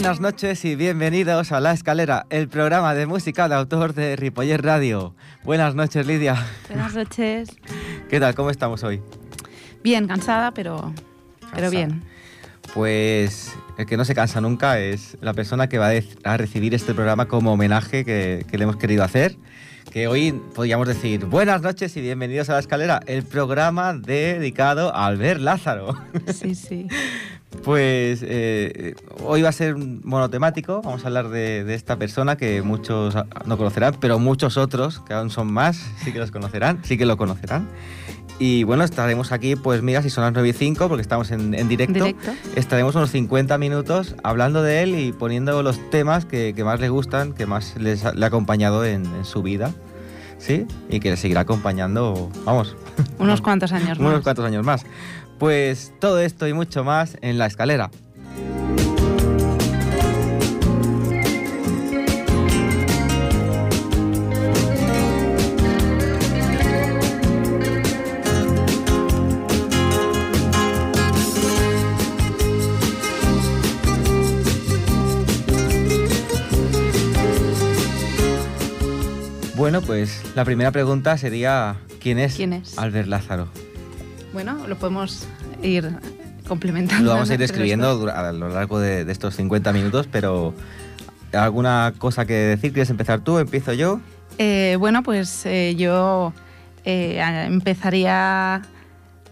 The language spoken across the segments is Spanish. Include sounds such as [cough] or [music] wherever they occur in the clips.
Buenas noches y bienvenidos a La Escalera, el programa de música de autor de Ripoller Radio. Buenas noches, Lidia. Buenas noches. [laughs] ¿Qué tal? ¿Cómo estamos hoy? Bien, cansada, pero, pero bien. Pues el que no se cansa nunca es la persona que va a recibir este programa como homenaje que, que le hemos querido hacer que hoy podríamos decir buenas noches y bienvenidos a La Escalera, el programa dedicado a Albert Lázaro. Sí, sí. [laughs] Pues eh, hoy va a ser monotemático, vamos a hablar de, esta persona que muchos no conocerán, pero muchos otros, que aún son más, sí que los conocerán, sí que lo conocerán. Y bueno, estaremos aquí, pues mira, si son las 9 y 5, porque estamos en, directo, estaremos unos 50 minutos hablando de él y poniendo los temas que, más le gustan, que más les le ha acompañado en, en su vida. ¿Sí? Y que le seguirá acompañando, vamos. Unos [laughs] cuantos años más. Unos cuantos años más. Pues todo esto y mucho más en la escalera. Bueno, pues la primera pregunta sería ¿quién es, ¿Quién es? Albert Lázaro? Bueno, lo podemos ir complementando. Lo vamos a ir describiendo a lo largo de, estos 50 minutos, pero ¿alguna cosa que decir? ¿Quieres empezar tú? ¿Empiezo yo? Eh, bueno, pues eh, yo eh, empezaría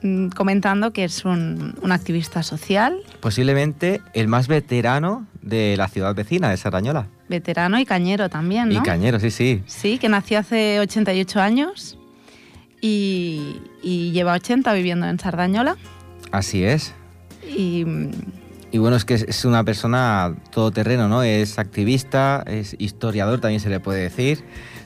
mm, comentando que es un, activista social. Posiblemente el más veterano de la ciudad vecina de Sarrañola. Veterano y cañero también, ¿no? Y cañero, sí, sí. Sí, que nació hace 88 años y, lleva 80 viviendo en Sardañola. Así es. Y, bueno, es que es una persona todoterreno, ¿no? Es activista, es historiador, también se le puede decir.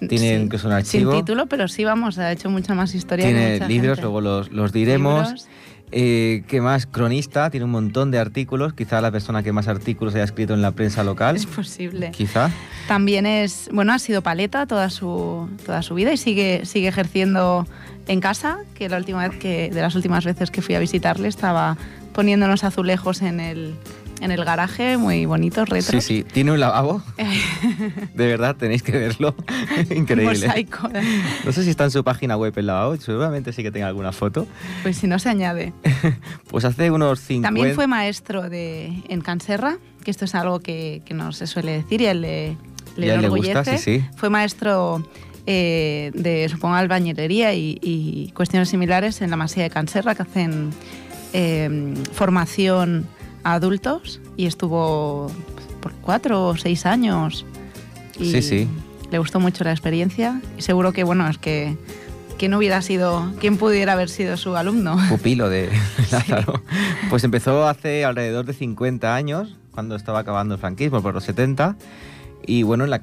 Tiene incluso un archivo. Sin título, pero sí, vamos, ha hecho mucha más historia. Tiene libros, luego los, los diremos. Eh, ¿Qué más? Cronista, tiene un montón de artículos, quizá la persona que más artículos haya escrito en la prensa local. Es posible. Quizá. También es, bueno, ha sido paleta toda su, toda su vida y sigue, sigue ejerciendo en casa, que la última vez que, de las últimas veces que fui a visitarle estaba poniéndonos azulejos en el, en el garaje, muy bonitos, retro. Sí, sí, tiene un lavabo. [laughs] de verdad, tenéis que verlo. [laughs] Increíble. Mosaico. No sé si está en su página web el lavabo, seguramente sí que tenga alguna foto. Pues si no se añade. [laughs] pues hace unos 50... También fue maestro de, en Canserra, que esto es algo que, que no se suele decir y él le, le enorgullece. sí, sí. Fue maestro eh, de, supongo, albañilería y, cuestiones similares en la Masía de Canserra, que hacen eh, formación a adultos y estuvo por cuatro o seis años. Y sí, sí. Le gustó mucho la experiencia y seguro que, bueno, es que quién hubiera sido, quién pudiera haber sido su alumno. [laughs] Pupilo de [laughs] Lázaro. Pues empezó hace alrededor de 50 años, cuando estaba acabando el franquismo, por los 70. Y bueno, en la,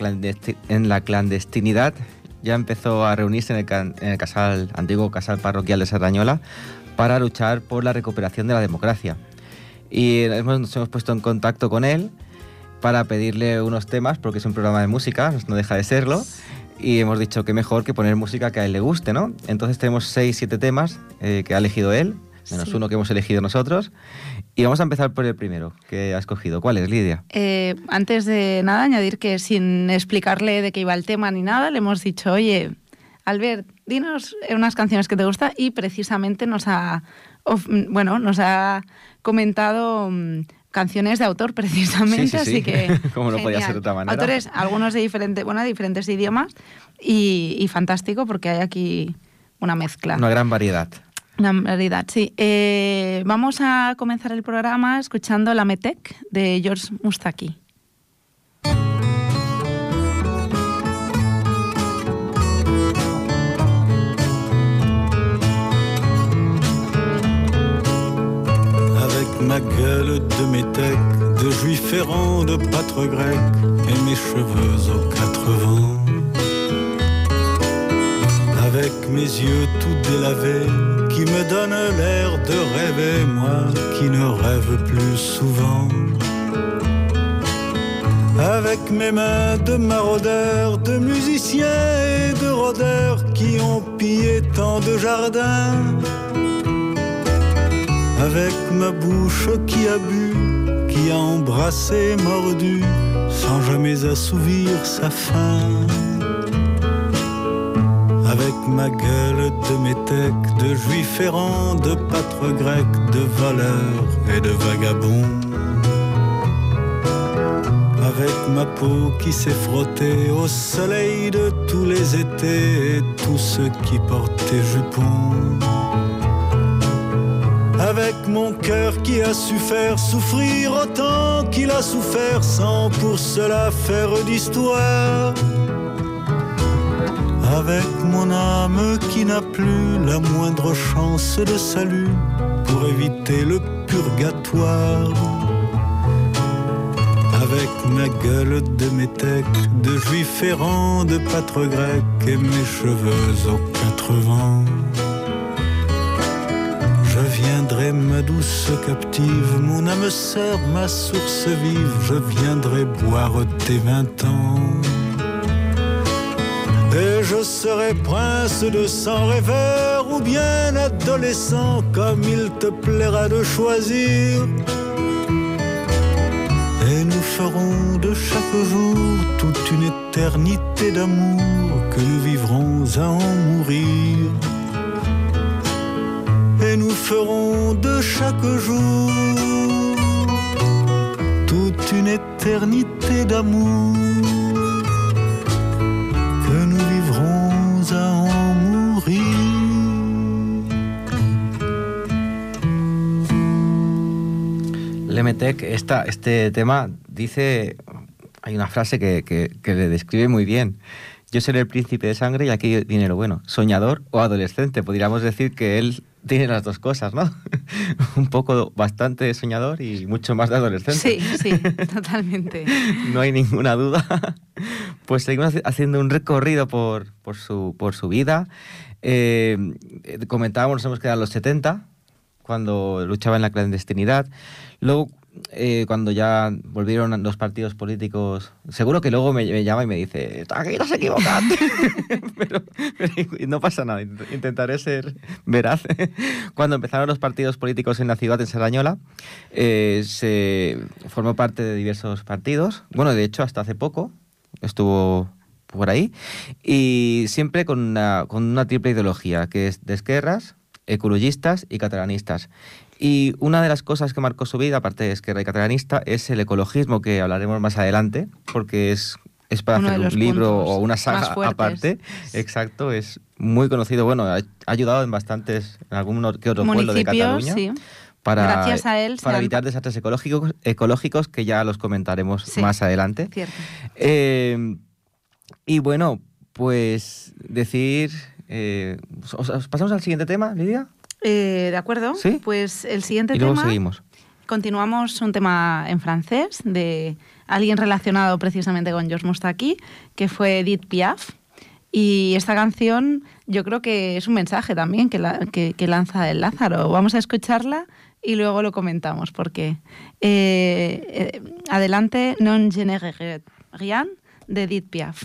en la clandestinidad ya empezó a reunirse en el, en el casal, antiguo casal parroquial de Serrañola para luchar por la recuperación de la democracia y nos hemos puesto en contacto con él para pedirle unos temas, porque es un programa de música, no deja de serlo, y hemos dicho que mejor que poner música que a él le guste, ¿no? Entonces tenemos seis, siete temas eh, que ha elegido él, menos uno que hemos elegido nosotros, y vamos a empezar por el primero que ha escogido. ¿Cuál es, Lidia? Eh, antes de nada, añadir que sin explicarle de qué iba el tema ni nada, le hemos dicho, oye, Albert, dinos unas canciones que te gustan y precisamente nos ha, bueno, nos ha comentado mm, canciones de autor [laughs] precisamente, así que [laughs] como no podía ser de otra manera. Autores, algunos de diferentes, bueno, de diferentes idiomas y, fantástico porque hay aquí una mezcla. Una gran variedad. Una variedad, sí. Eh, vamos a comenzar el programa escuchando La Metec de George Mustaki. Ma gueule de métèque, de juif errant, de pâtre grec, et mes cheveux aux quatre vents. Avec mes yeux tout délavés, qui me donnent l'air de rêver, moi qui ne rêve plus souvent. Avec mes mains de maraudeurs, de musiciens et de rôdeurs qui ont pillé tant de jardins avec ma bouche qui a bu, qui a embrassé, mordu, sans jamais assouvir sa faim. Avec ma gueule de métèque, de juif errant, de pâtre grec, de voleur et de vagabond. Avec ma peau qui s'est frottée au soleil de tous les étés et tous ceux qui portaient jupons mon cœur qui a su faire souffrir autant qu'il a souffert sans pour cela faire d'histoire. Avec mon âme qui n'a plus la moindre chance de salut pour éviter le purgatoire. Avec ma gueule de métèque, de juif errant, de pâtre grec et mes cheveux aux quatre vents. Ma douce captive, mon âme sœur, ma source vive, je viendrai boire tes vingt ans. Et je serai prince de sang rêveur ou bien adolescent, comme il te plaira de choisir. Et nous ferons de chaque jour toute une éternité d'amour que nous vivrons à en mourir de chaque jour toute une éternité d'amour que nous vivrons en. Lemetec, esta, este tema dice, hay una frase que, que, que le describe muy bien. Yo seré el príncipe de sangre y aquí viene lo bueno, soñador o adolescente. Podríamos decir que él tiene las dos cosas, ¿no? [laughs] Un poco bastante soñador y mucho más de adolescente. Sí, sí, [laughs] totalmente. no hay ninguna duda. [laughs] Pues seguimos haciendo un recorrido por, por, su, por su vida. Eh, comentábamos, nos hemos quedado en los 70, cuando luchaba en la clandestinidad. Luego, eh, cuando ya volvieron los partidos políticos, seguro que luego me, me llama y me dice, aquí no se equivocan. [laughs] pero, pero, no pasa nada, intentaré ser veraz. [laughs] cuando empezaron los partidos políticos en la ciudad, de Sarañola, eh, se formó parte de diversos partidos. Bueno, de hecho, hasta hace poco estuvo por ahí. Y siempre con una, con una triple ideología, que es de esquerras, ecologistas y catalanistas. Y una de las cosas que marcó su vida, aparte de esquerra y catalanista, es el ecologismo, que hablaremos más adelante, porque es, es para Uno hacer un libro o una saga aparte. Exacto, es muy conocido. Bueno, ha, ha ayudado en bastantes, en algún que otro pueblo de Cataluña. sí. Para, Gracias a él para han- evitar desastres ecológicos, ecológicos que ya los comentaremos Sí. más adelante. Cierto. Eh, y bueno, pues decir... eh, ¿os- os ¿Pasamos al siguiente tema, Lidia? Eh, ¿De acuerdo? ¿Sí? Pues el siguiente Y luego tema. seguimos. Continuamos un tema en francés de alguien relacionado precisamente con Georges Moustaki, que fue Edith Piaf. Y esta canción yo creo que es un mensaje también que, la- que- que lanza el Lázaro. Vamos a escucharla y luego lo comentamos, porque eh, eh, adelante, Non regrette rien de Edith Piaf.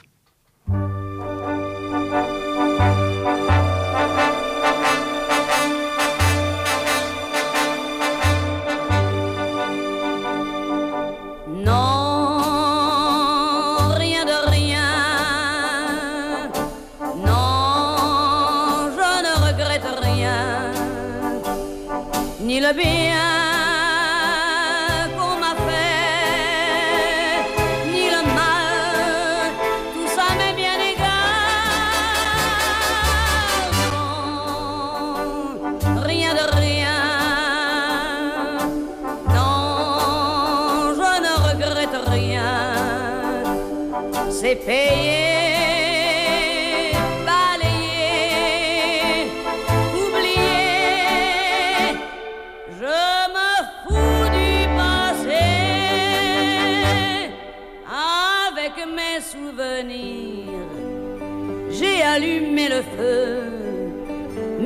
Ni le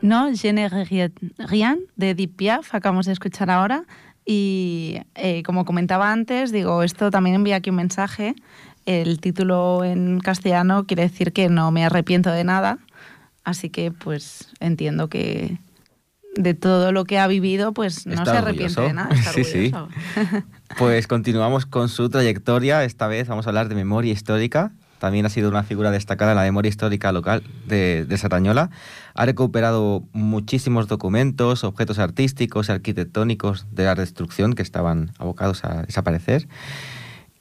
No, Je rien de Edith Piaf, acabamos de escuchar ahora. Y eh, como comentaba antes, digo, esto también envía aquí un mensaje. El título en castellano quiere decir que no me arrepiento de nada. Así que, pues, entiendo que de todo lo que ha vivido, pues no Está se arrepiente orgulloso. de nada. Está [laughs] Sí, sí. [laughs] Pues continuamos con su trayectoria. Esta vez vamos a hablar de memoria histórica. También ha sido una figura destacada en la memoria histórica local de, de Sardañola. Ha recuperado muchísimos documentos, objetos artísticos y arquitectónicos de la destrucción que estaban abocados a desaparecer.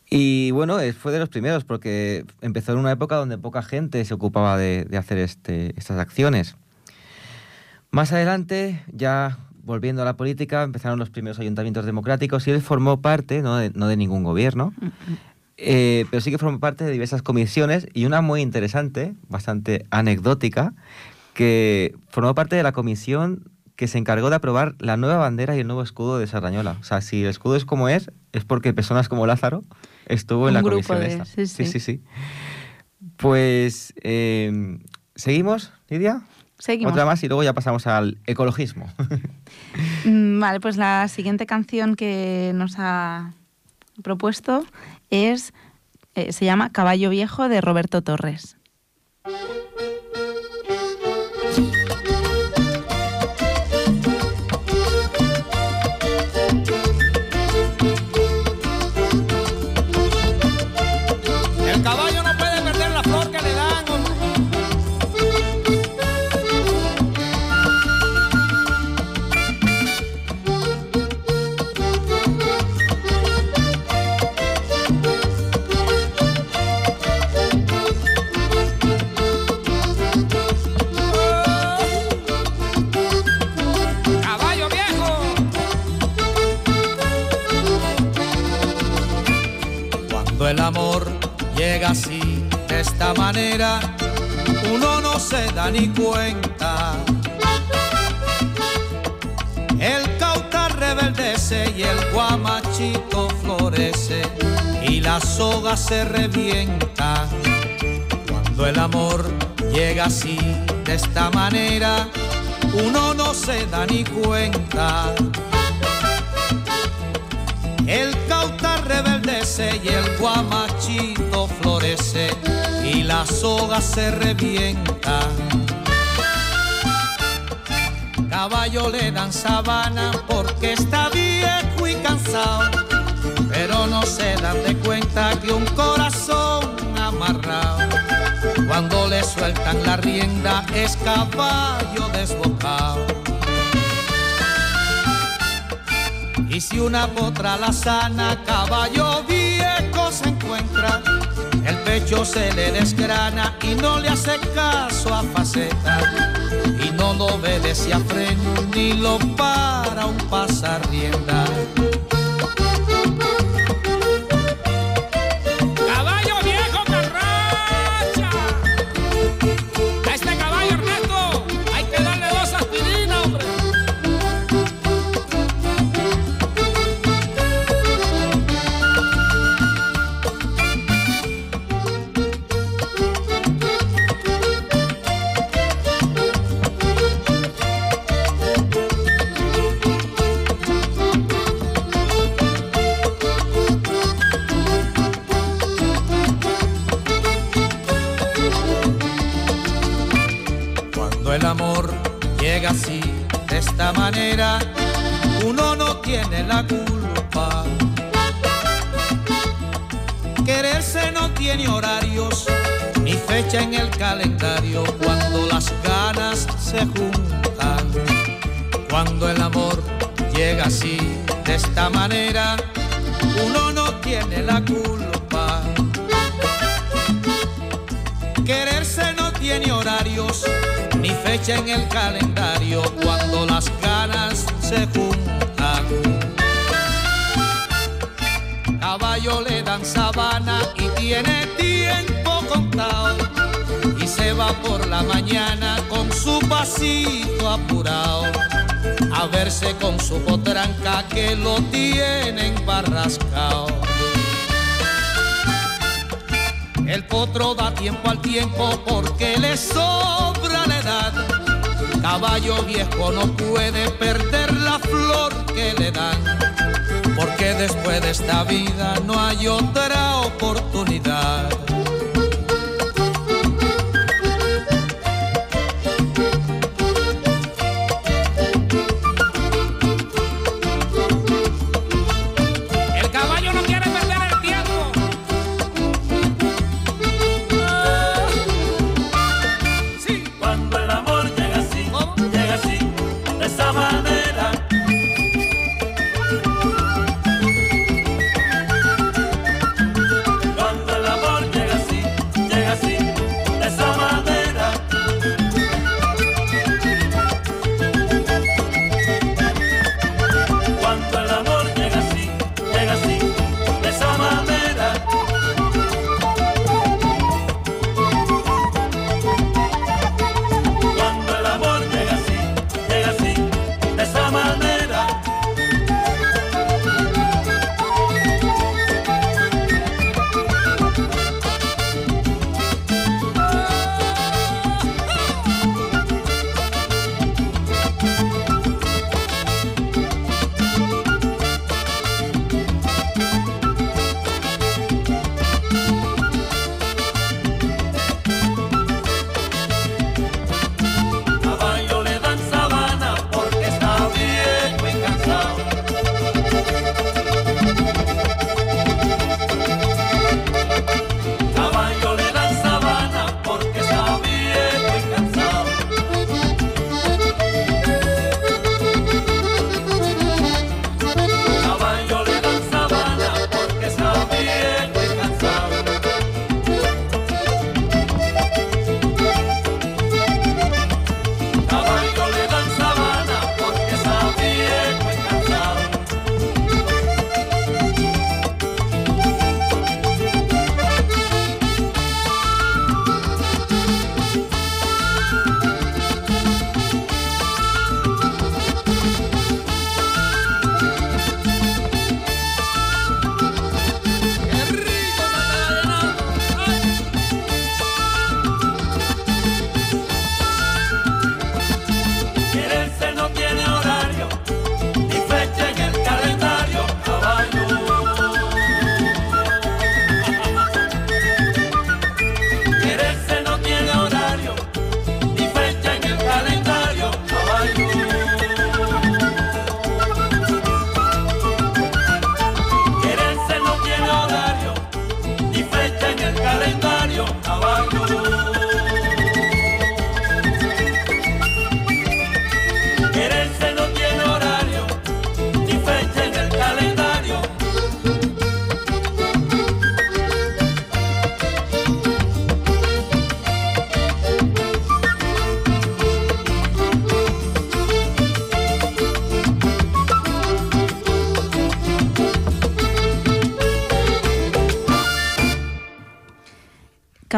Y bueno, eh, fue de los primeros porque empezó en una época donde poca gente se ocupaba de, de hacer este, estas acciones. Más adelante, ya volviendo a la política, empezaron los primeros ayuntamientos democráticos y él formó parte, no de, no de ningún gobierno, eh, pero sí que formó parte de diversas comisiones y una muy interesante, bastante anecdótica, que formó parte de la comisión que se encargó de aprobar la nueva bandera y el nuevo escudo de Sardañola. O sea, si el escudo es como es, es porque personas como Lázaro estuvo en la comisión de- esta. sí, sí, sí. sí, sí. Pues, eh, ¿seguimos, Lidia? Seguimos. Otra más y luego ya pasamos al ecologismo. [laughs] Mm, Vale, pues la siguiente canción que nos ha propuesto es eh, se llama Caballo Viejo de Roberto Torres. Esta manera, uno no se da ni cuenta. El cauta rebeldece y el guamachito florece y la soga se revienta. Cuando el amor llega así, de esta manera, uno no se da ni cuenta. El cauta rebeldece y el guamachito la soga se revienta. Caballo le dan sabana porque está viejo y cansado, pero no se dan de cuenta que un corazón amarrado, cuando le sueltan la rienda es caballo desbocado. Y si una potra la sana, caballo viejo se encuentra, el pecho se le desgrana y no le hace caso a faceta. Y no lo obedece a freno ni lo para un pasar fecha en el calendario cuando las ganas se juntan. Cuando el amor llega así, de esta manera, uno no tiene la culpa. Quererse no tiene horarios ni fecha en el calendario cuando las ganas se juntan. Caballo le dan sabana y tiene tiempo contado va por la mañana con su pasito apurado a verse con su potranca que lo tienen barrascao. El potro da tiempo al tiempo porque le sobra la edad. Caballo viejo no puede perder la flor que le dan. Porque después de esta vida no hay otra oportunidad.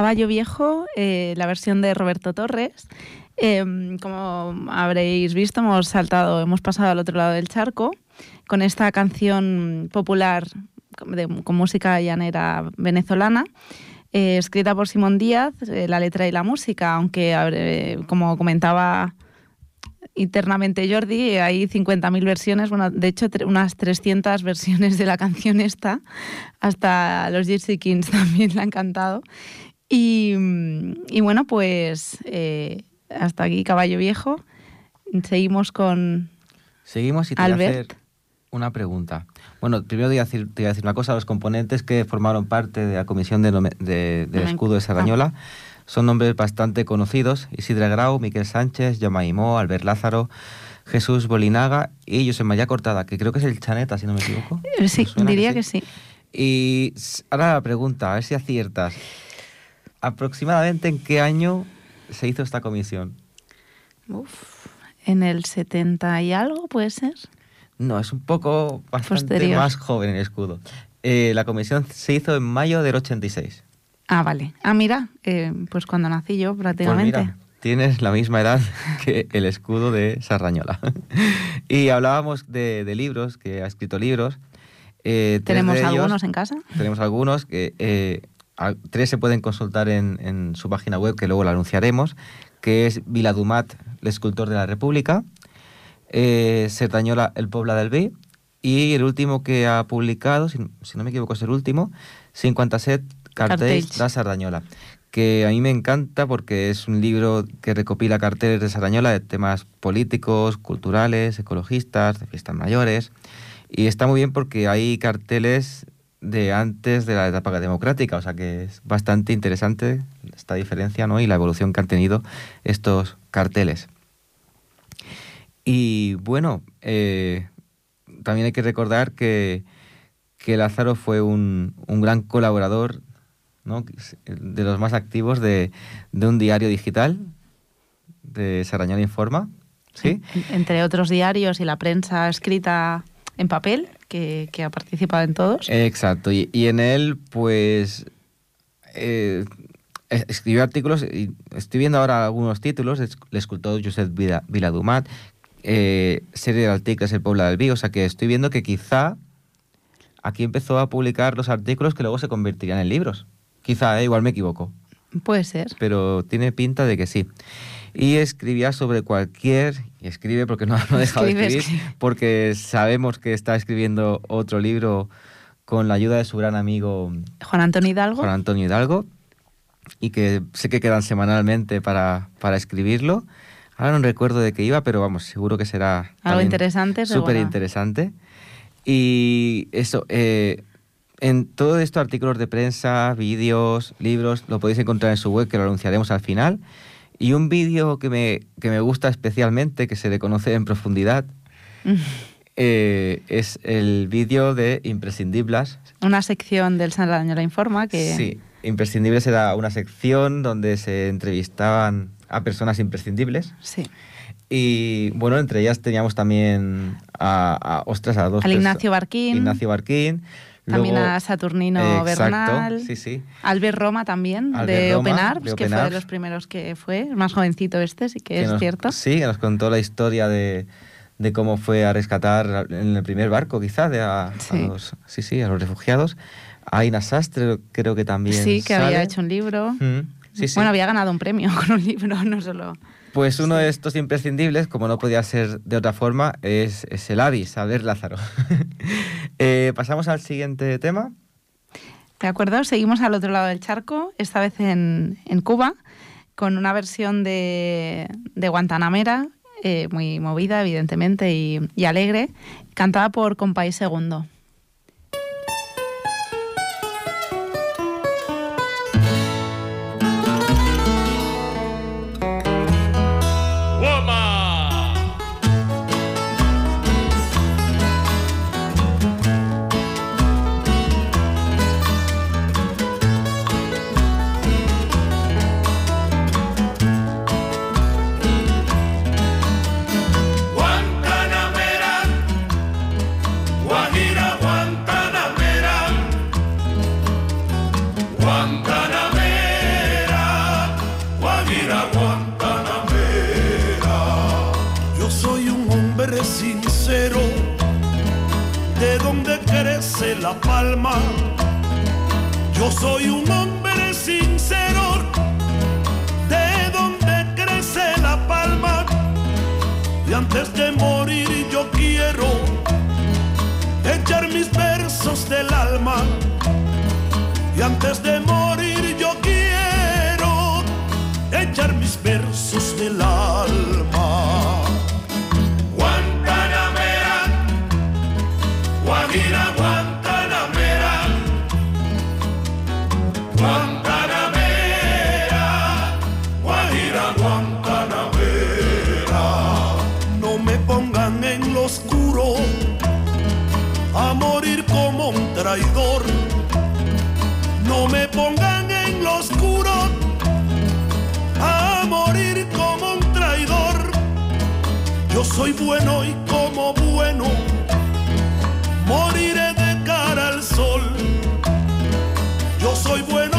Caballo Viejo, eh, la versión de Roberto Torres. Eh, como habréis visto, hemos saltado, hemos pasado al otro lado del charco con esta canción popular de- con música llanera venezolana, eh, escrita por Simón Díaz, eh, la letra y la música, aunque eh, como comentaba internamente Jordi, hay 50.000 versiones, bueno, de hecho unas 300 versiones de la canción esta, hasta los Gypsy Kings [laughs] también la han cantado. Y, mm, y bueno, pues eh, hasta aquí Caballo Viejo. Seguimos con... Seguimos y te voy a hacer una pregunta. Bueno, primero te voy, a decir, te voy a decir una cosa. Los componentes que formaron parte de la comisión de del escudo de Serrañola son nombres bastante conocidos. Isidra Grau, Miquel Sánchez, Yamaimó, Albert Lázaro, Jesús Bolinaga y José María Cortada, que creo que es el Chaneta, si no me equivoco. Eh, Sí, ¿Me suena diría que sí. Y ahora la pregunta, a ver si aciertas. ¿Aproximadamente en qué año se hizo esta comisión? Uf, en el 70 y algo, puede ser. No, es un poco bastante Posterior. más joven el escudo. Eh, la comisión se hizo en mayo del 86. Ah, vale. Ah, mira, eh, pues cuando nací yo Pues prácticamente. mira, tienes la misma edad [laughs] que el escudo de Sarrañola. [laughs] y hablábamos de, de libros, que ha escrito libros. Eh, ¿Tenemos de ellos- algunos en casa? Tenemos algunos que tres se pueden consultar en, en su página web, que luego la anunciaremos, que es Viladumat, el escultor de la República, eh, Sertañola, el Pobla del Bé, y el último que ha publicado, si, si no me equivoco es el último, 57 cartells Cartells. de Sardañola, que a mí me encanta porque es un libro que recopila carteles de Sardañola de temas políticos, culturales, ecologistas, de fiestas mayores, y está muy bien porque hay carteles de antes de la etapa democrática, o sea que es bastante interesante esta diferencia ¿no? y la evolución que han tenido estos carteles. Y bueno, eh, también hay que recordar que, que Lázaro fue un, un gran colaborador, ¿no? De los más activos de, de un diario digital, de Sarañola Informa. ¿sí? En- Entre otros diarios y la prensa escrita en papel, que, que ha participado en todos. Exacto, y, y en él, pues, eh, es- escribió artículos, y estoy viendo ahora algunos títulos, es- l'escultor Josep Vila- Viladumat, eh, serie de artículos El Puebla del Bí, o sea que estoy viendo que quizá aquí empezó a publicar los artículos que luego se convertirían en libros. Quizá, eh, igual me equivoco, Puede ser. pero tiene pinta de que sí. Y escribía sobre cualquier, escribe porque no, [laughs] no ha dejado de escribir, escribe. porque sabemos que está escribiendo otro libro con la ayuda de su gran amigo Juan Antonio Hidalgo. Juan Antonio Hidalgo, y que sé que quedan semanalmente para, para escribirlo. Ahora no recuerdo de qué iba, pero vamos, seguro que será Algo interesante, súper interesante. Y eso, eh, en todo esto, artículos de prensa, vídeos, libros, lo podéis encontrar en su web, que lo anunciaremos al final. Y un vídeo que me, que me gusta especialmente, que se le conoce en profundidad, [laughs] eh, es el vídeo de Imprescindibles. Una sección del San la Informa que Sí, Imprescindibles era una sección donde se entrevistaban a personas imprescindibles. sí. Y bueno, entre ellas teníamos también a, a- ostras, a dos Al Ignacio Barquín. Ignacio Barquín. También luego- a Saturnino Exacto, Bernal. sí, sí. Albert Roma también, Albert de Roma, Open Arms, de que fue de los primeros que fue. Más jovencito este, sí que, es nos- cierto. Sí, que nos contó la historia de, de cómo fue a rescatar en el primer barco, quizá, de a, los, sí, sí, a los refugiados. Sastre creo que también Sí, que había hecho un libro. Mm, sí. Bueno, había ganado un premio [laughs] con un libro, no solo... Pues uno de estos imprescindibles, como no podía ser de otra forma, es, es el Avis, Albert Lázaro. [laughs] Eh, Pasamos al siguiente tema. De acuerdo, seguimos al otro lado del charco, esta vez en, en Cuba, con una versión de, de Guantanamera, eh, muy movida, evidentemente, y, y alegre, cantada por Compay Segundo. Crece la palma. Yo soy un hombre sincero, de donde crece la palma. Y antes de morir yo quiero echar mis versos del alma. Y antes de morir yo quiero echar mis versos del alma. Yo soy bueno y como bueno, moriré de cara al sol. Yo soy bueno.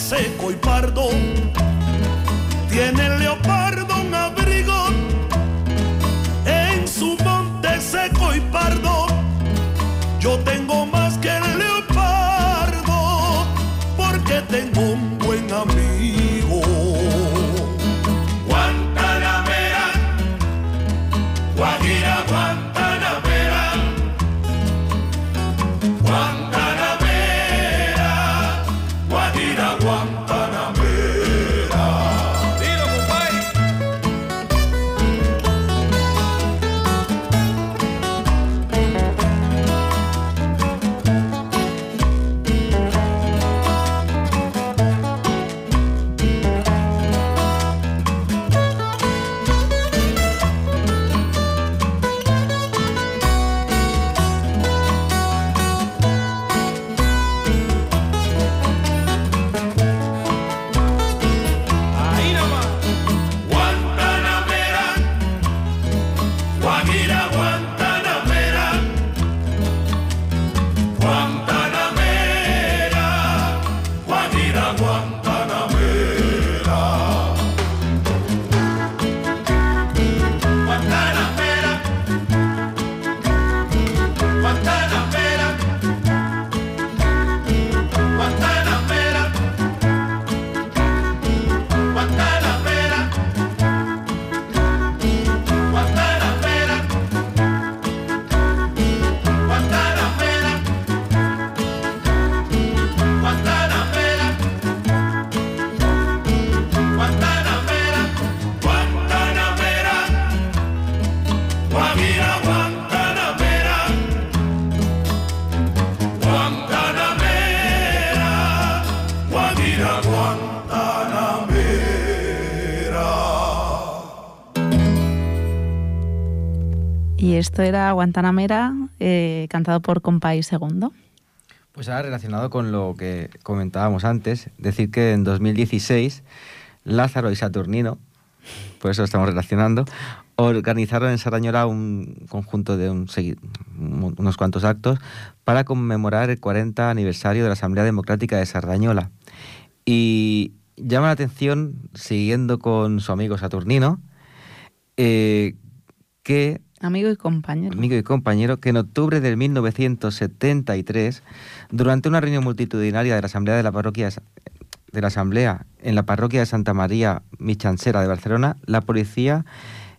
Seco y pardo. Tiene el leopardo un abrigo en su monte seco y pardo. Yo tengo más esto era Guantanamera, eh, cantado por Compay Segundo. Pues ahora relacionado con lo que comentábamos antes, decir que en 2016 Lázaro y Saturnino, por eso lo estamos relacionando, organizaron en Sardañola un conjunto de unos cuantos actos para conmemorar el 40 aniversario de la Asamblea Democrática de Sardañola. Y llama la atención, siguiendo con su amigo Saturnino, eh, que Amigo y compañero. amigo y compañero, que en octubre del 1973, durante una reunión multitudinaria de la Asamblea de la Parroquia de de la Asamblea en la parroquia de Santa María Michancera de Barcelona, la policía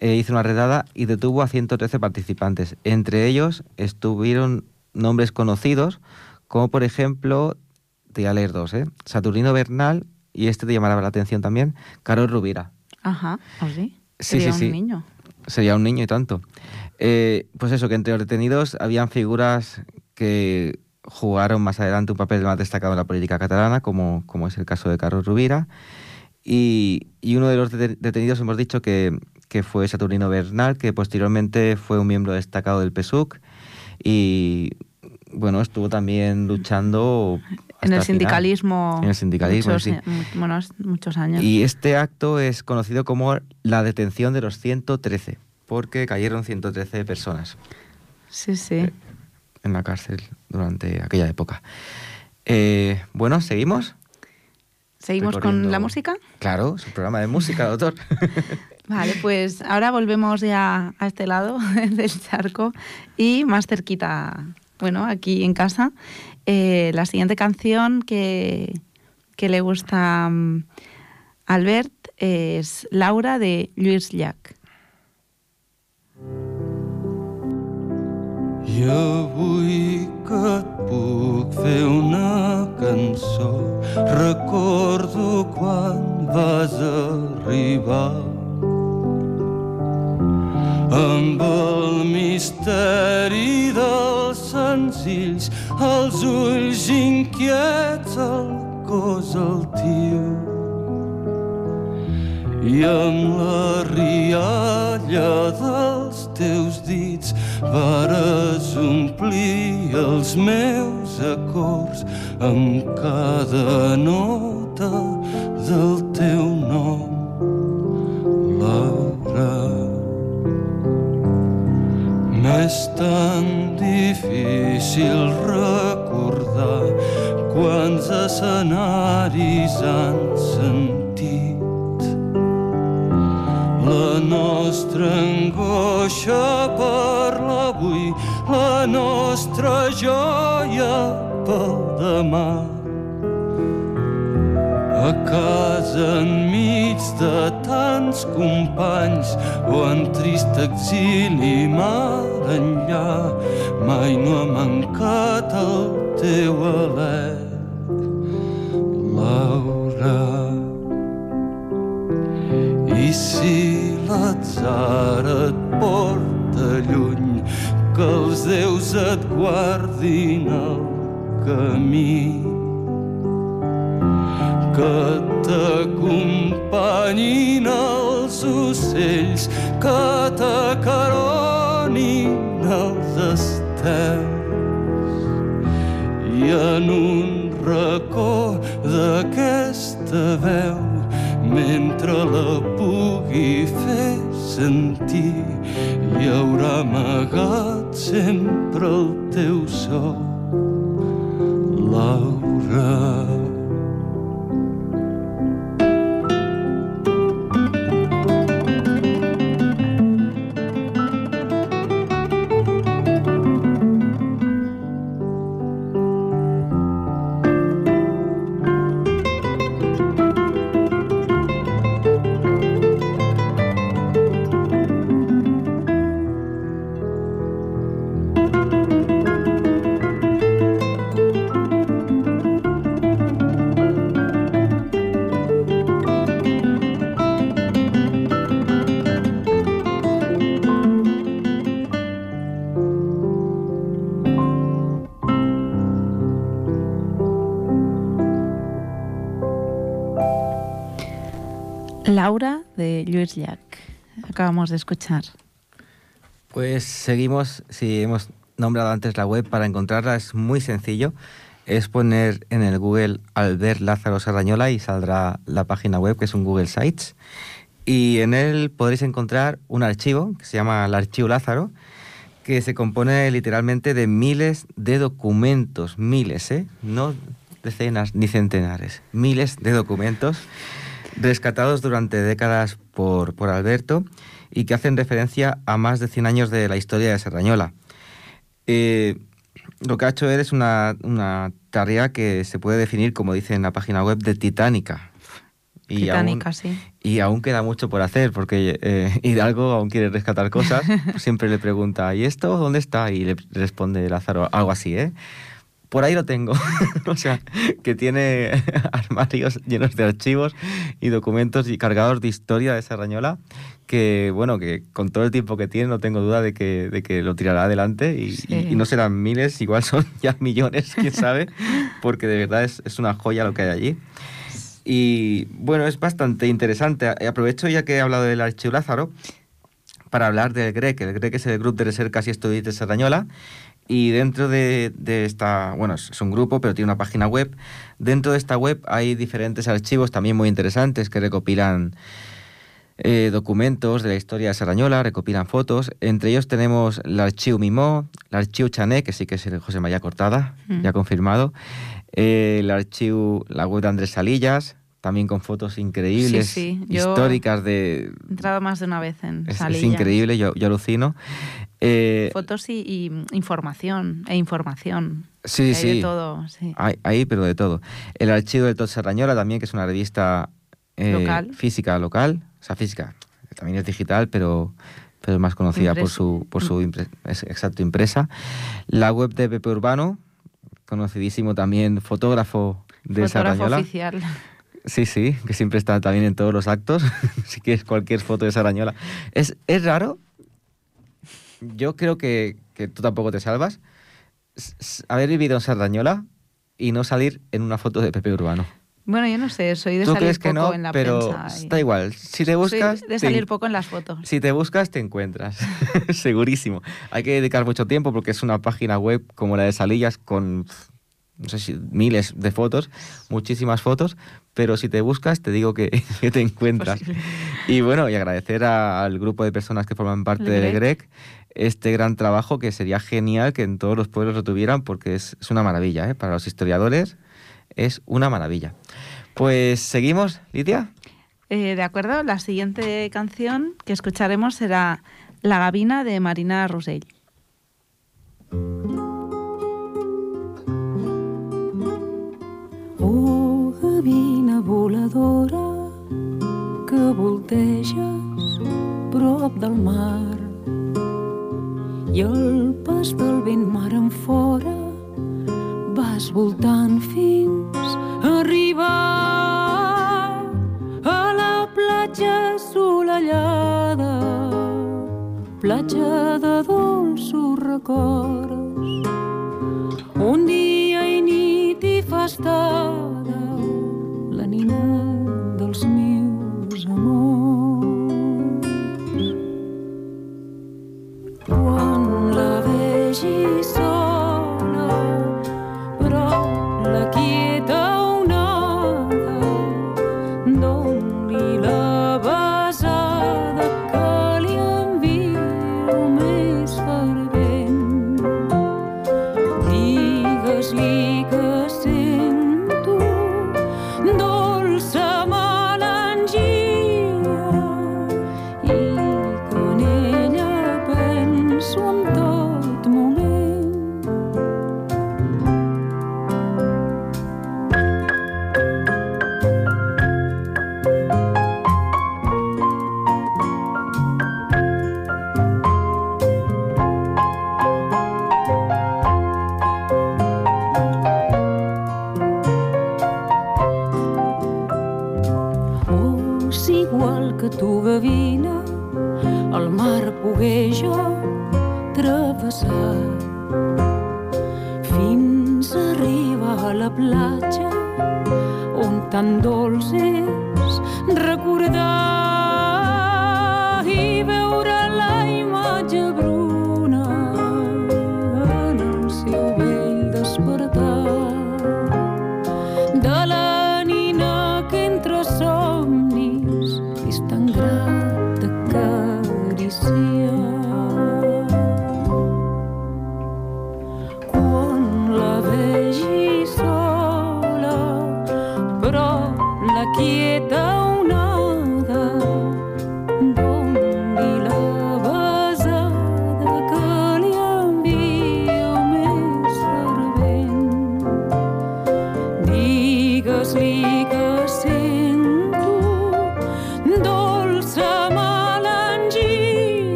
eh, hizo una redada y detuvo a 113 participantes. Entre ellos estuvieron nombres conocidos, como por ejemplo, te voy a leer dos, ¿eh? Saturnino Bernal, y este te llamará la atención también, Carol Rubira. Ajá, ¿o sí? Sí, sí, sí. un niño. Sería un niño y tanto. Eh, pues eso, que entre los detenidos habían figuras que jugaron más adelante un papel más destacado en la política catalana, como, como es el caso de Carlos Rubira. Y, y uno de los dete- detenidos hemos dicho que, que fue Saturnino Bernal, que posteriormente fue un miembro destacado del PSUC y bueno, estuvo también luchando En el sindicalismo. En el sindicalismo, muchos, sí. eh, años. Y este acto es conocido como la detención de los 113, porque cayeron 113 personas Sí, sí. en la cárcel durante aquella época. Eh, bueno, ¿seguimos? ¿Seguimos con la música? Claro, es un programa de música, doctor. [laughs] Vale, pues ahora volvemos ya a este lado [laughs] del charco y más cerquita, bueno, aquí en casa. Eh, la siguiente canción que que le gusta mm, a Albert es Laura de Lluís Llach. I avui que et puc fer una cançó recordo quan vas arribar amb el misteri dels senzills els ulls inquiets el cos altiu. I amb la rialla dels teus dits vares omplir els meus acords amb cada nota del tan difícil recordar quants escenaris han sentit la nostra angoixa per l'avui, la nostra joia pel demà. A casa enmig de companys o en trist exili mar enllà, mai no ha mancat el teu alè, Laura. I si l'atzar et porta lluny, que els déus et guardin el camí. Que t'acompanyin els ocells, que t'acaronin els estels. I en un racó d'aquesta veu mentre la pugui fer sentir hi haurà amagat sempre el teu so de Lluís Llach. Acabamos de escuchar. Pues seguimos, si hemos nombrado antes la web, para encontrarla es muy sencillo. Es poner en el Google Albert Lázaro Sarrañola y saldrá la página web, que es un Google Sites. Y en él podréis encontrar un archivo que se llama el Archivo Lázaro, que se compone literalmente de miles de documentos, miles, ¿eh? No decenas ni centenares, miles de documentos rescatados durante décadas por, por Alberto y que hacen referencia a más de 100 años de la historia de Serrañola. Eh, lo que ha hecho él es una, una, tarea que se puede definir, como dice en la página web, de titánica. Y titánica, aún, sí. Y aún queda mucho por hacer, porque eh, [laughs] Hidalgo aún quiere rescatar cosas. [laughs] siempre le pregunta, ¿y esto dónde está? Y le responde Lázaro, algo así, ¿eh? Por ahí lo tengo. [laughs] o sea, que tiene [laughs] armarios llenos de archivos y documentos y cargados de historia de Serrañola, que bueno, que con todo el tiempo que tiene no tengo duda de que, de que lo tirará adelante y, sí. y, y, no serán miles, igual son [laughs] ya millones, quién sabe, porque de verdad es, es una joya lo que hay allí. Y bueno, es bastante interesante. Aprovecho ya que he hablado del Archivo Lázaro para hablar del GREC. El GREC es el Grupo de Recerca y Estudios de Serrañola y dentro de, de, esta, bueno, es un grupo, pero tiene una página web. Dentro de esta web hay diferentes archivos también muy interesantes que recopilan eh, documentos de la historia de Serrañola, recopilan fotos. Entre ellos tenemos el archivo Mimó, el archivo Chané, que sí que es el José María Cortada, mm. ya confirmado, eh, el archivo, la web de Andrés Salillas, también con fotos increíbles, Sí, sí, yo- históricas de... He entrado más de una vez en Es, es increíble, yo, yo alucino. Eh, Fotos y, y información, e información. Sí, hay sí. de todo, sí. Hay, hay, pero de todo. El Archivo del Tot Serrañola también, que es una revista eh, Local. física local, o sea, física, también es digital, pero, pero es más conocida por su, por su impre- exacto impresa. La web de Pepe Urbano, conocidísimo también fotógrafo de Fotógrafo Sarrañola. oficial. Sí, sí, que siempre está también en todos los actos. [laughs] si quieres cualquier foto de Sarañola. Es, es raro. Yo creo que, que tú tampoco te salvas. s- Haber vivido en Sardañola y no salir en una foto de Pepe Urbano. Bueno, yo no sé, soy de Tú salir crees que poco no, en la pero prensa. y- da igual. Si te Soy buscas, de salir poco en las fotos. si te buscas, te encuentras. [laughs] Segurísimo. Hay que dedicar mucho tiempo porque es una página web como la de Salillas con no sé si miles de fotos, muchísimas fotos, pero si te buscas, te digo que, [laughs] que te encuentras. Y bueno, y agradecer a- al grupo de personas que forman parte El del GREC. GREC este gran trabajo que sería genial que en todos los pueblos lo tuvieran porque es, es una maravilla, ¿eh? para los historiadores es una maravilla. Pues seguimos, Lidia. Eh, de acuerdo, la siguiente canción que escucharemos será La Gavina de Marina Rosell. Oh, gavina voladora que volteges prop del mar. I el pas del vent mar en fora vas voltant fins a arribar a la platja assolellada platja de dolços records. Un dia i nit hi fa One love is Jesus. Gavina, el mar pogué jo travessar. Fins a arribar a la platja on tan dolç és recordar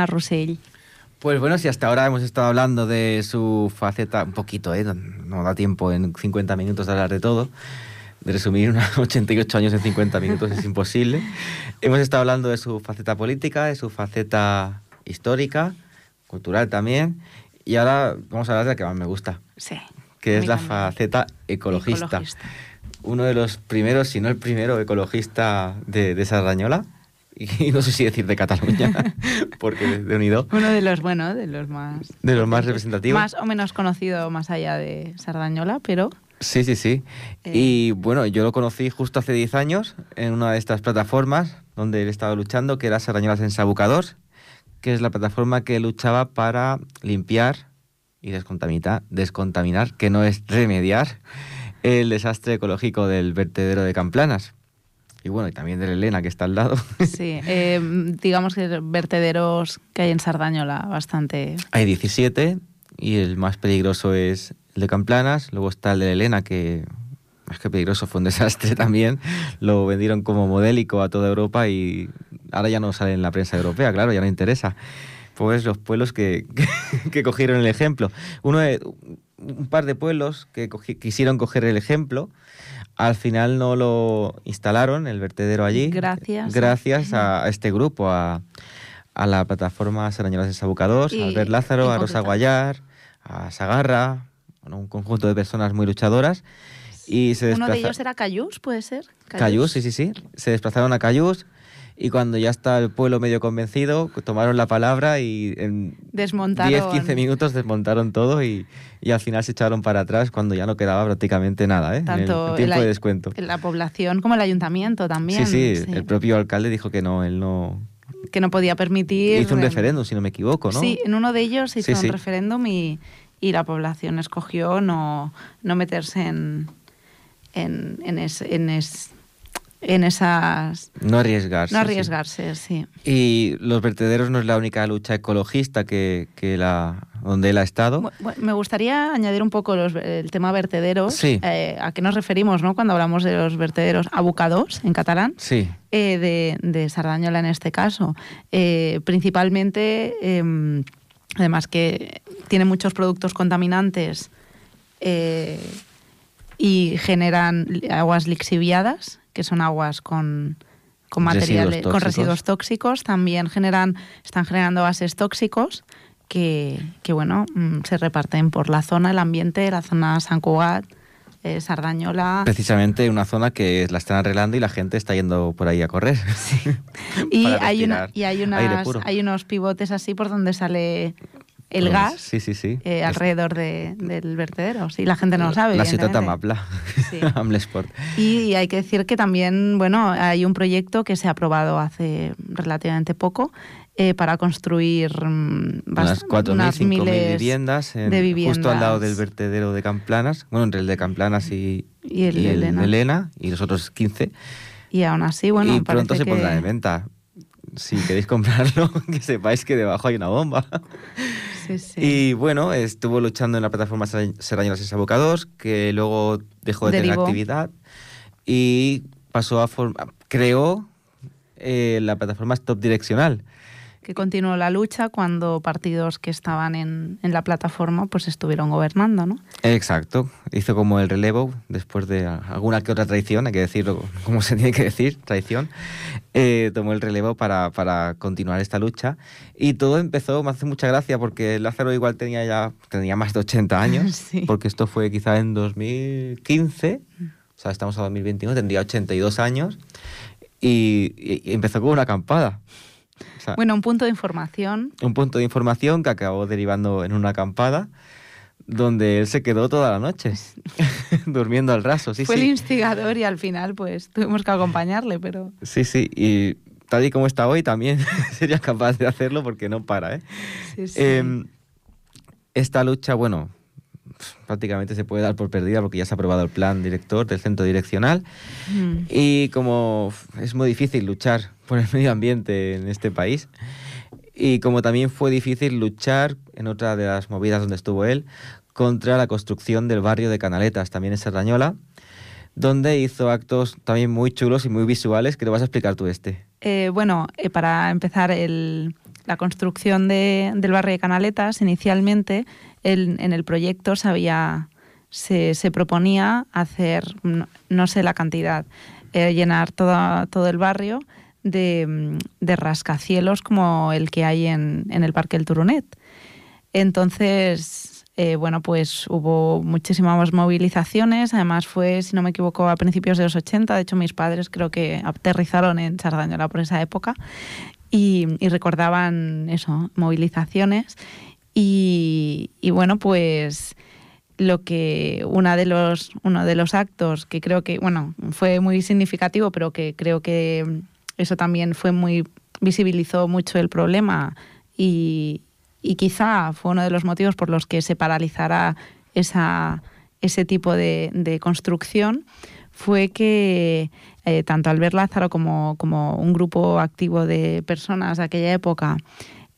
Marina Rosell. Pues bueno, si hasta ahora hemos estado hablando de su faceta, un poquito, ¿eh? no, no da tiempo en 50 minutos de hablar de todo, de resumir unos [laughs] 88 años en 50 minutos es imposible. hemos estado hablando de su faceta política, de su faceta histórica, cultural también, y ahora vamos a hablar de la que más me gusta, Sí. que es la faceta ecologista. Ecologista. Uno de los primeros, si no el primero ecologista de, de Sardañola, [laughs] y no sé si decir de Cataluña, [laughs] porque de, unido, Uno de los, bueno, de los más... de los más representativos. Más o menos conocido más allá de Sardañola, pero Sí, sí, sí. Eh. Y bueno, yo lo conocí justo hace 10 años en una de estas plataformas donde él estaba luchando, que era Sardañolas en Sabucador, que es la plataforma que luchaba para limpiar y descontaminar, descontaminar, que no es remediar, el desastre ecológico del vertedero de Camplanas. Y bueno, y también de la Elena, que está al lado. [laughs] sí, eh, digamos que vertederos que hay en Sardañola bastante... Hay 17 y el más peligroso es el de Camplanas. Luego está el de Elena, que más que peligroso fue un desastre [laughs] también. Lo vendieron como modélico a toda Europa y ahora ya no sale en la prensa europea, claro, ya no interesa. Pues los pueblos que, que, [laughs] que cogieron el ejemplo. Uno de, un par de pueblos que quisieron coger el ejemplo. Al final no lo instalaron, el vertedero allí. Gracias. Gracias a, este grupo, a, a la plataforma Sarañolas de Sabucados, a Albert Lázaro, a Rosa. Guayar, a Sagarra, bueno, un conjunto de personas muy luchadoras. Y se Uno de ellos era Cayús, ¿puede ser? Cayús, sí, sí, sí. Se desplazaron a Cayús y cuando ya está el pueblo medio convencido, tomaron la palabra y en Desmontaron. 10-15 minutos desmontaron todo y, y al final se echaron para atrás cuando ya no quedaba prácticamente nada, ¿eh? En el Tanto tiempo el de descuento. La población como el ayuntamiento también. Sí, sí, el propio alcalde dijo que no, él no... Que no podía permitir... Hizo un referéndum, si no me equivoco, ¿no? Sí, en uno de ellos hizo Sí, sí. un referéndum y, y la población escogió no, no meterse en, en, en, es- en, es- en esas... No arriesgarse. No arriesgarse, sí. Y los vertederos no es la única lucha ecologista que, que la, donde él ha estado. Me gustaría añadir un poco los- el tema vertederos. Sí. Eh, ¿A qué nos referimos no? cuando hablamos de los vertederos? Abocados, en catalán. Sí, eh, de, de Sardañola en este caso. Eh, principalmente, eh, además que tiene muchos productos contaminantes y generan aguas lixiviadas, que son aguas con, con Residuos materiales, con tóxicos. residuos tóxicos. También generan, están generando gases tóxicos que, que, bueno, mm, se reparten por la zona, el ambiente, la zona San Cugat, eh, Sardañola. precisamente una zona que la están arreglando y la gente está yendo por ahí a correr. [laughs] [laughs] Y hay, una, y hay, unas, hay unos pivotes así por donde sale el Pues, gas Sí, sí, sí. eh, alrededor de- del vertedero. Sí, la gente no lo sabe. La ciudad. Amapla, Sí. [laughs] Amlesport. Y, y hay que decir que también, bueno, hay un proyecto que se ha aprobado hace relativamente poco eh, para construir mm, Unas bast- 4.000, unas 5.000 viles viviendas, en- de justo al lado viviendas. del vertedero de Camplanas, bueno, entre el de Camplanas y, Y el de Elena. Elena, y los otros 15. Y aún así, bueno, y pronto se pondrá de venta. Si queréis comprarlo, [laughs] que sepáis que debajo hay una bomba. Sí, sí. Y bueno, estuvo luchando en la plataforma Ser- Serrañolas y Sabocados, que luego dejó de Derivó. tener actividad y pasó a formar, creó eh, la plataforma Stop Direccional. Que continuó la lucha cuando partidos que estaban en, en la plataforma pues estuvieron gobernando, ¿no? Exacto, hizo como el relevo después de alguna que otra traición, hay que decirlo como se tiene que decir, traición, eh, tomó el relevo para, para continuar esta lucha y todo empezó, me hace mucha gracia porque Lázaro igual tenía ya tenía más de 80 años, [laughs] Sí. porque esto fue quizá en 2015, o sea, estamos a 2021, tendría 82 años y empezó con una acampada. O sea, Bueno, un punto de información. un punto de información que acabó derivando en una acampada donde él se quedó toda la noche [laughs] durmiendo al raso. Sí, Fue el sí. instigador y al final pues tuvimos que acompañarle, pero Sí, sí. Y tal y como está hoy también [laughs] sería capaz de hacerlo porque no para, ¿eh? sí, sí. Em, esta lucha, bueno, prácticamente se puede dar por perdida porque ya se ha aprobado el plan director del centro direccional. Mm. Y como es muy difícil luchar por el [laughs] medio ambiente en este país, y como también fue difícil luchar en otra de las movidas donde estuvo él, contra la construcción del barrio de Canaletas, también en Serrañola, donde hizo actos también muy chulos y muy visuales, que lo vas a explicar tú este. Eh, bueno, eh, para empezar, el- la construcción de- del barrio de Canaletas, inicialmente el- en el proyecto se, había- se, se proponía hacer, no, no sé la cantidad, eh, llenar toda- todo el barrio de, rascacielos como el que hay en, el Parque El Turonet. Entonces, eh, bueno, pues hubo muchísimas movilizaciones. Además fue, si no me equivoco, a principios de los 80. De hecho, mis padres creo que aterrizaron en Sardañola por esa época y, y recordaban eso, movilizaciones. Y, y bueno, pues lo que una de los uno de los actos que creo que bueno fue muy significativo pero que creo que eso también fue muy visibilizó mucho el problema y, y quizá fue uno de los motivos por los que se paralizara esa, ese tipo de, construcción fue que eh, tanto Albert Lázaro como, como un grupo activo de personas de aquella época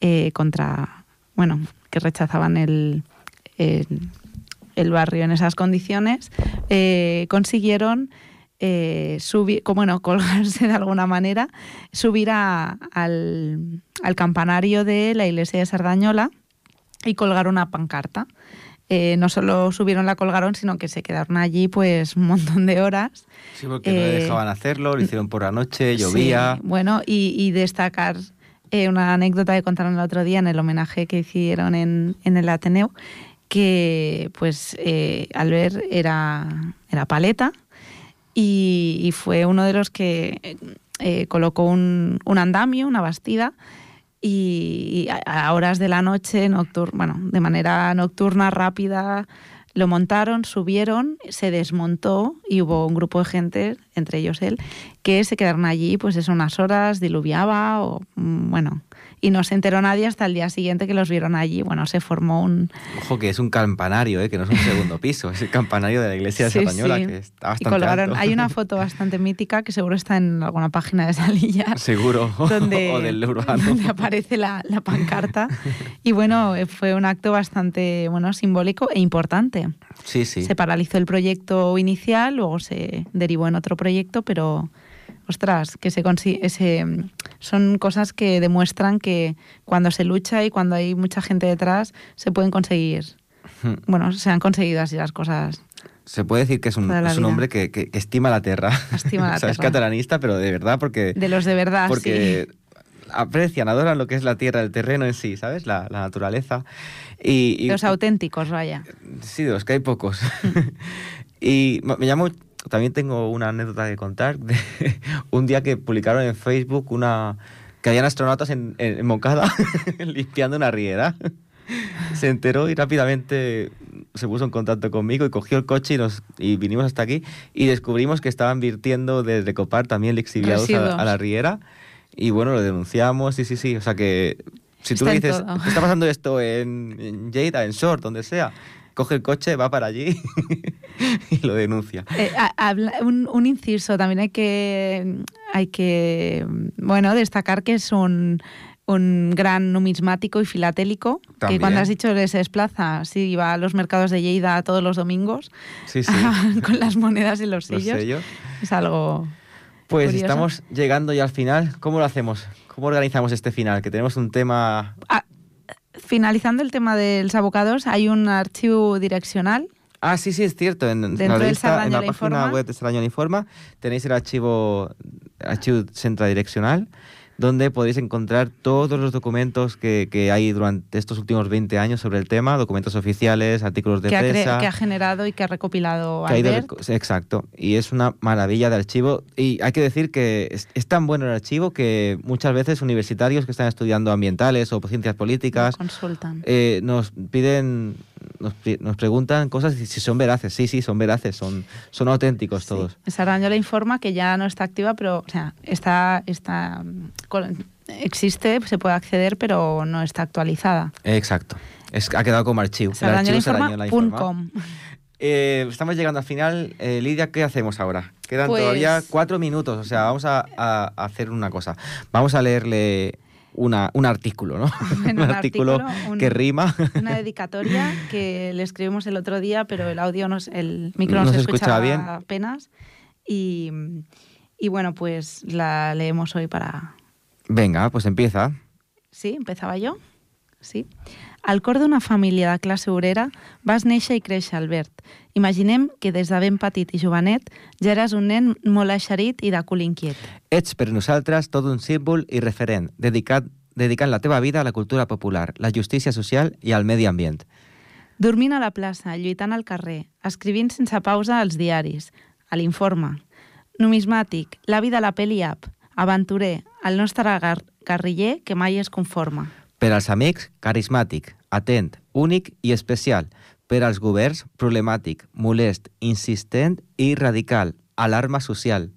eh, contra bueno que rechazaban el, el el barrio en esas condiciones, eh, consiguieron eh, subir, como, bueno, [laughs] colgarse de alguna manera, subir a- al, al campanario de la iglesia de Sardañola y colgar una pancarta. Eh, no solo subieron, la colgaron, sino que se quedaron allí pues un montón de horas. Sí, porque no Eh, dejaban hacerlo, lo hicieron por la noche, llovía. Sí, bueno, y, y destacar eh, una anécdota que contaron el otro día en el homenaje que hicieron en, en el Ateneo, que pues eh, Albert era, era paleta y, fue uno de los que eh, colocó un, andamio, una bastida, y, a, horas de la noche, bueno, de manera nocturna, rápida, lo montaron, subieron, se desmontó y hubo un grupo de gente, entre ellos él, que se quedaron allí, pues eso, unas horas, diluviaba, o mm, bueno, y no se enteró nadie hasta el día siguiente que los vieron allí. Bueno, se formó un, Ojo que es un campanario, ¿eh? que no es un [laughs] segundo piso, es el campanario de la iglesia Sí, Sardañola, sí. que está y bastante colgaron. alto. Hay una [laughs] foto bastante mítica que seguro está en alguna página de Salillas. Seguro, [laughs] donde, o del urbano. donde aparece la, la pancarta. Y bueno, fue un acto bastante bueno, simbólico e importante. Sí, sí. Se paralizó el proyecto inicial, luego se derivó en otro proyecto, pero ostras, que se ese, son cosas que demuestran que cuando se lucha y cuando hay mucha gente detrás, se pueden conseguir. Hmm. Bueno, se han conseguido así las cosas. Se puede decir que es un, es hombre que, que- que estima la tierra. Estima la [laughs] o sea, es tierra. catalanista, pero de verdad, porque, De los de verdad, porque aprecian, adoran lo que es la tierra, el terreno en sí, ¿sabes? La, la naturaleza. Y, y- Los auténticos, vaya. Sí, de los que hay pocos. [laughs] y me me llamó, también tengo una anécdota que contar de [laughs] un día que publicaron en Facebook una que habían astronautas en, en, en Moncada [laughs] limpiando una riera. Se enteró y rápidamente se puso en contacto conmigo y cogió el coche y, nos, y vinimos hasta aquí y descubrimos que estaban virtiendo desde Copar también lixiviados a, a la riera. Y bueno, lo denunciamos, sí, sí, sí, o sea que si tú Está dices, está pasando esto en, en Lleida, en Short, donde sea, coge el coche, va para allí [laughs] y lo denuncia. Eh, habla- un, un inciso, también hay que, hay que bueno, destacar que es un, un gran numismático y filatélico, que cuando has dicho que se desplaza, sí, va a los mercados de Lleida todos los domingos Sí, sí. [laughs] con las monedas y los Los sellos. sellos. Es algo... Pues Curioso. estamos llegando ya al final. ¿Cómo lo hacemos? ¿Cómo organizamos este final? Que tenemos un tema... Ah, finalizando el tema de los abocados, hay un archivo direccional Ah, sí, sí, es cierto. En, en Dentro la, del lista, en la página Informa. web de Sardañola Informa tenéis el archivo, archivo central direccional donde podéis encontrar todos los documentos que, que hay durante estos últimos 20 años sobre el tema, documentos oficiales, artículos de que ha, prensa. que ha generado y que ha recopilado que ha ido exacto. Y es una maravilla de archivo. Y hay que decir que es, es tan bueno el archivo que muchas veces universitarios que están estudiando ambientales o ciencias políticas Consultan. eh, nos piden, nos, preguntan cosas si son veraces. Sí, sí, son veraces, son, son auténticos todos. Sardañola informa que ya no está activa, pero o sea, está, está mm, existe, se puede acceder, pero no está actualizada. Exacto. Es, ha quedado como archivo. Sardañola Informa. [laughs] Eh, estamos llegando al final. Eh, Lidia, ¿qué hacemos ahora? Quedan Pues- todavía cuatro minutos. O sea, vamos a hacer una cosa. Vamos a leerle una, un artículo, ¿no? [laughs] Bueno, un artículo un- que rima. Una [laughs] dedicatoria que le escribimos el otro día, pero el audio, no, se- el micro no, No se, se escuchaba bien. apenas. Y, y bueno, pues la leemos hoy para... Venga, pues empieza. Sí, empezava jo? Sí. Al cor d'una família de classe obrera vas néixer i créixer, Albert. Imaginem que des de ben petit i jovenet ja eres un nen molt eixerit i de cul inquiet. Ets per nosaltres tot un símbol i referent, dedicat, dedicant la teva vida a la cultura popular, la justícia social i al medi ambient. Dormint a la plaça, lluitant al carrer, escrivint sense pausa als diaris, a l'informe. Numismàtic, l'avi de la peli app, aventurer, el nostre guerriller que mai es conforma. Per als amics, carismàtic, atent, únic i especial. Per als governs, problemàtic, molest, insistent i radical. Alarma social.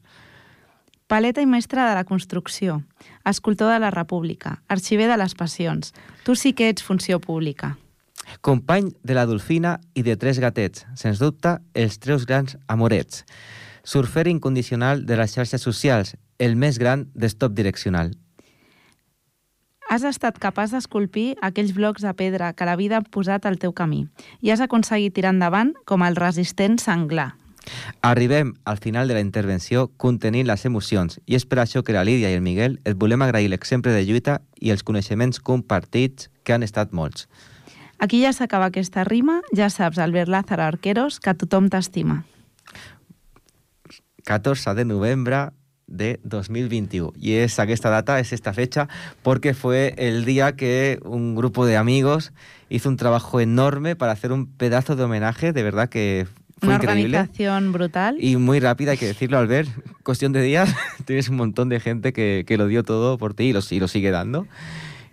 Paleta i mestre de la construcció, escultor de la república, arxiver de les passions. Tu sí que ets funció pública. Company de la Dolfina i de tres gatets, sens dubte, els tres grans amorets. Surfer incondicional de les xarxes socials, el més gran d'estop direccional. Has estat capaç d'esculpir aquells blocs de pedra que la vida ha posat al teu camí i has aconseguit tirar endavant com el resistent senglar. Arribem al final de la intervenció contenint les emocions i és per això que la Lídia i el Miguel et volem agrair l'exemple de lluita i els coneixements compartits que han estat molts. Aquí ja s'acaba aquesta rima, ja saps, Albert Lázaro Arqueros, que tothom t'estima. 14 de noviembre de 2021. Y es esta data, es esta fecha, porque fue el día que un grupo de amigos hizo un trabajo enorme para hacer un pedazo de homenaje, de verdad que fue Una increíble. organización brutal. Y muy rápida, hay que decirlo, Albert. Cuestión de días, [laughs] tienes un montón de gente que, que lo dio todo por ti y lo, y lo sigue dando.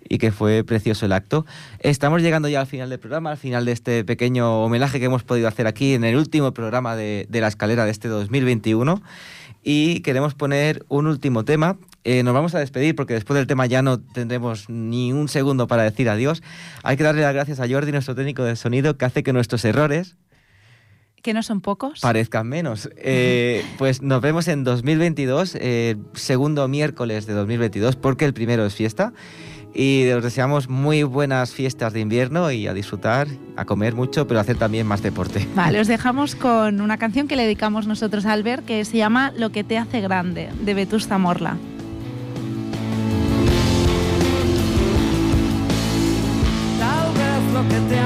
Y que fue precioso el acto. Estamos llegando ya al final del programa, al final de este pequeño homenaje que hemos podido hacer aquí en el último programa de, de la escalera de este 2021. Y queremos poner un último tema. Eh, nos vamos a despedir porque después del tema ya no tendremos ni un segundo para decir adiós. Hay que darle las gracias a Jordi, nuestro técnico de sonido, que hace que nuestros errores Que no son pocos. parezcan menos. Eh, pues nos vemos en 2022, eh, segundo miércoles de 2022, porque el primero es fiesta. Y os deseamos muy buenas fiestas de invierno y a disfrutar, a comer mucho, pero a hacer también más deporte. [laughs] Vale, os dejamos con una canción que le dedicamos nosotros a Albert que se llama Lo que te hace grande, de Vetusta Morla. Tal vez lo que te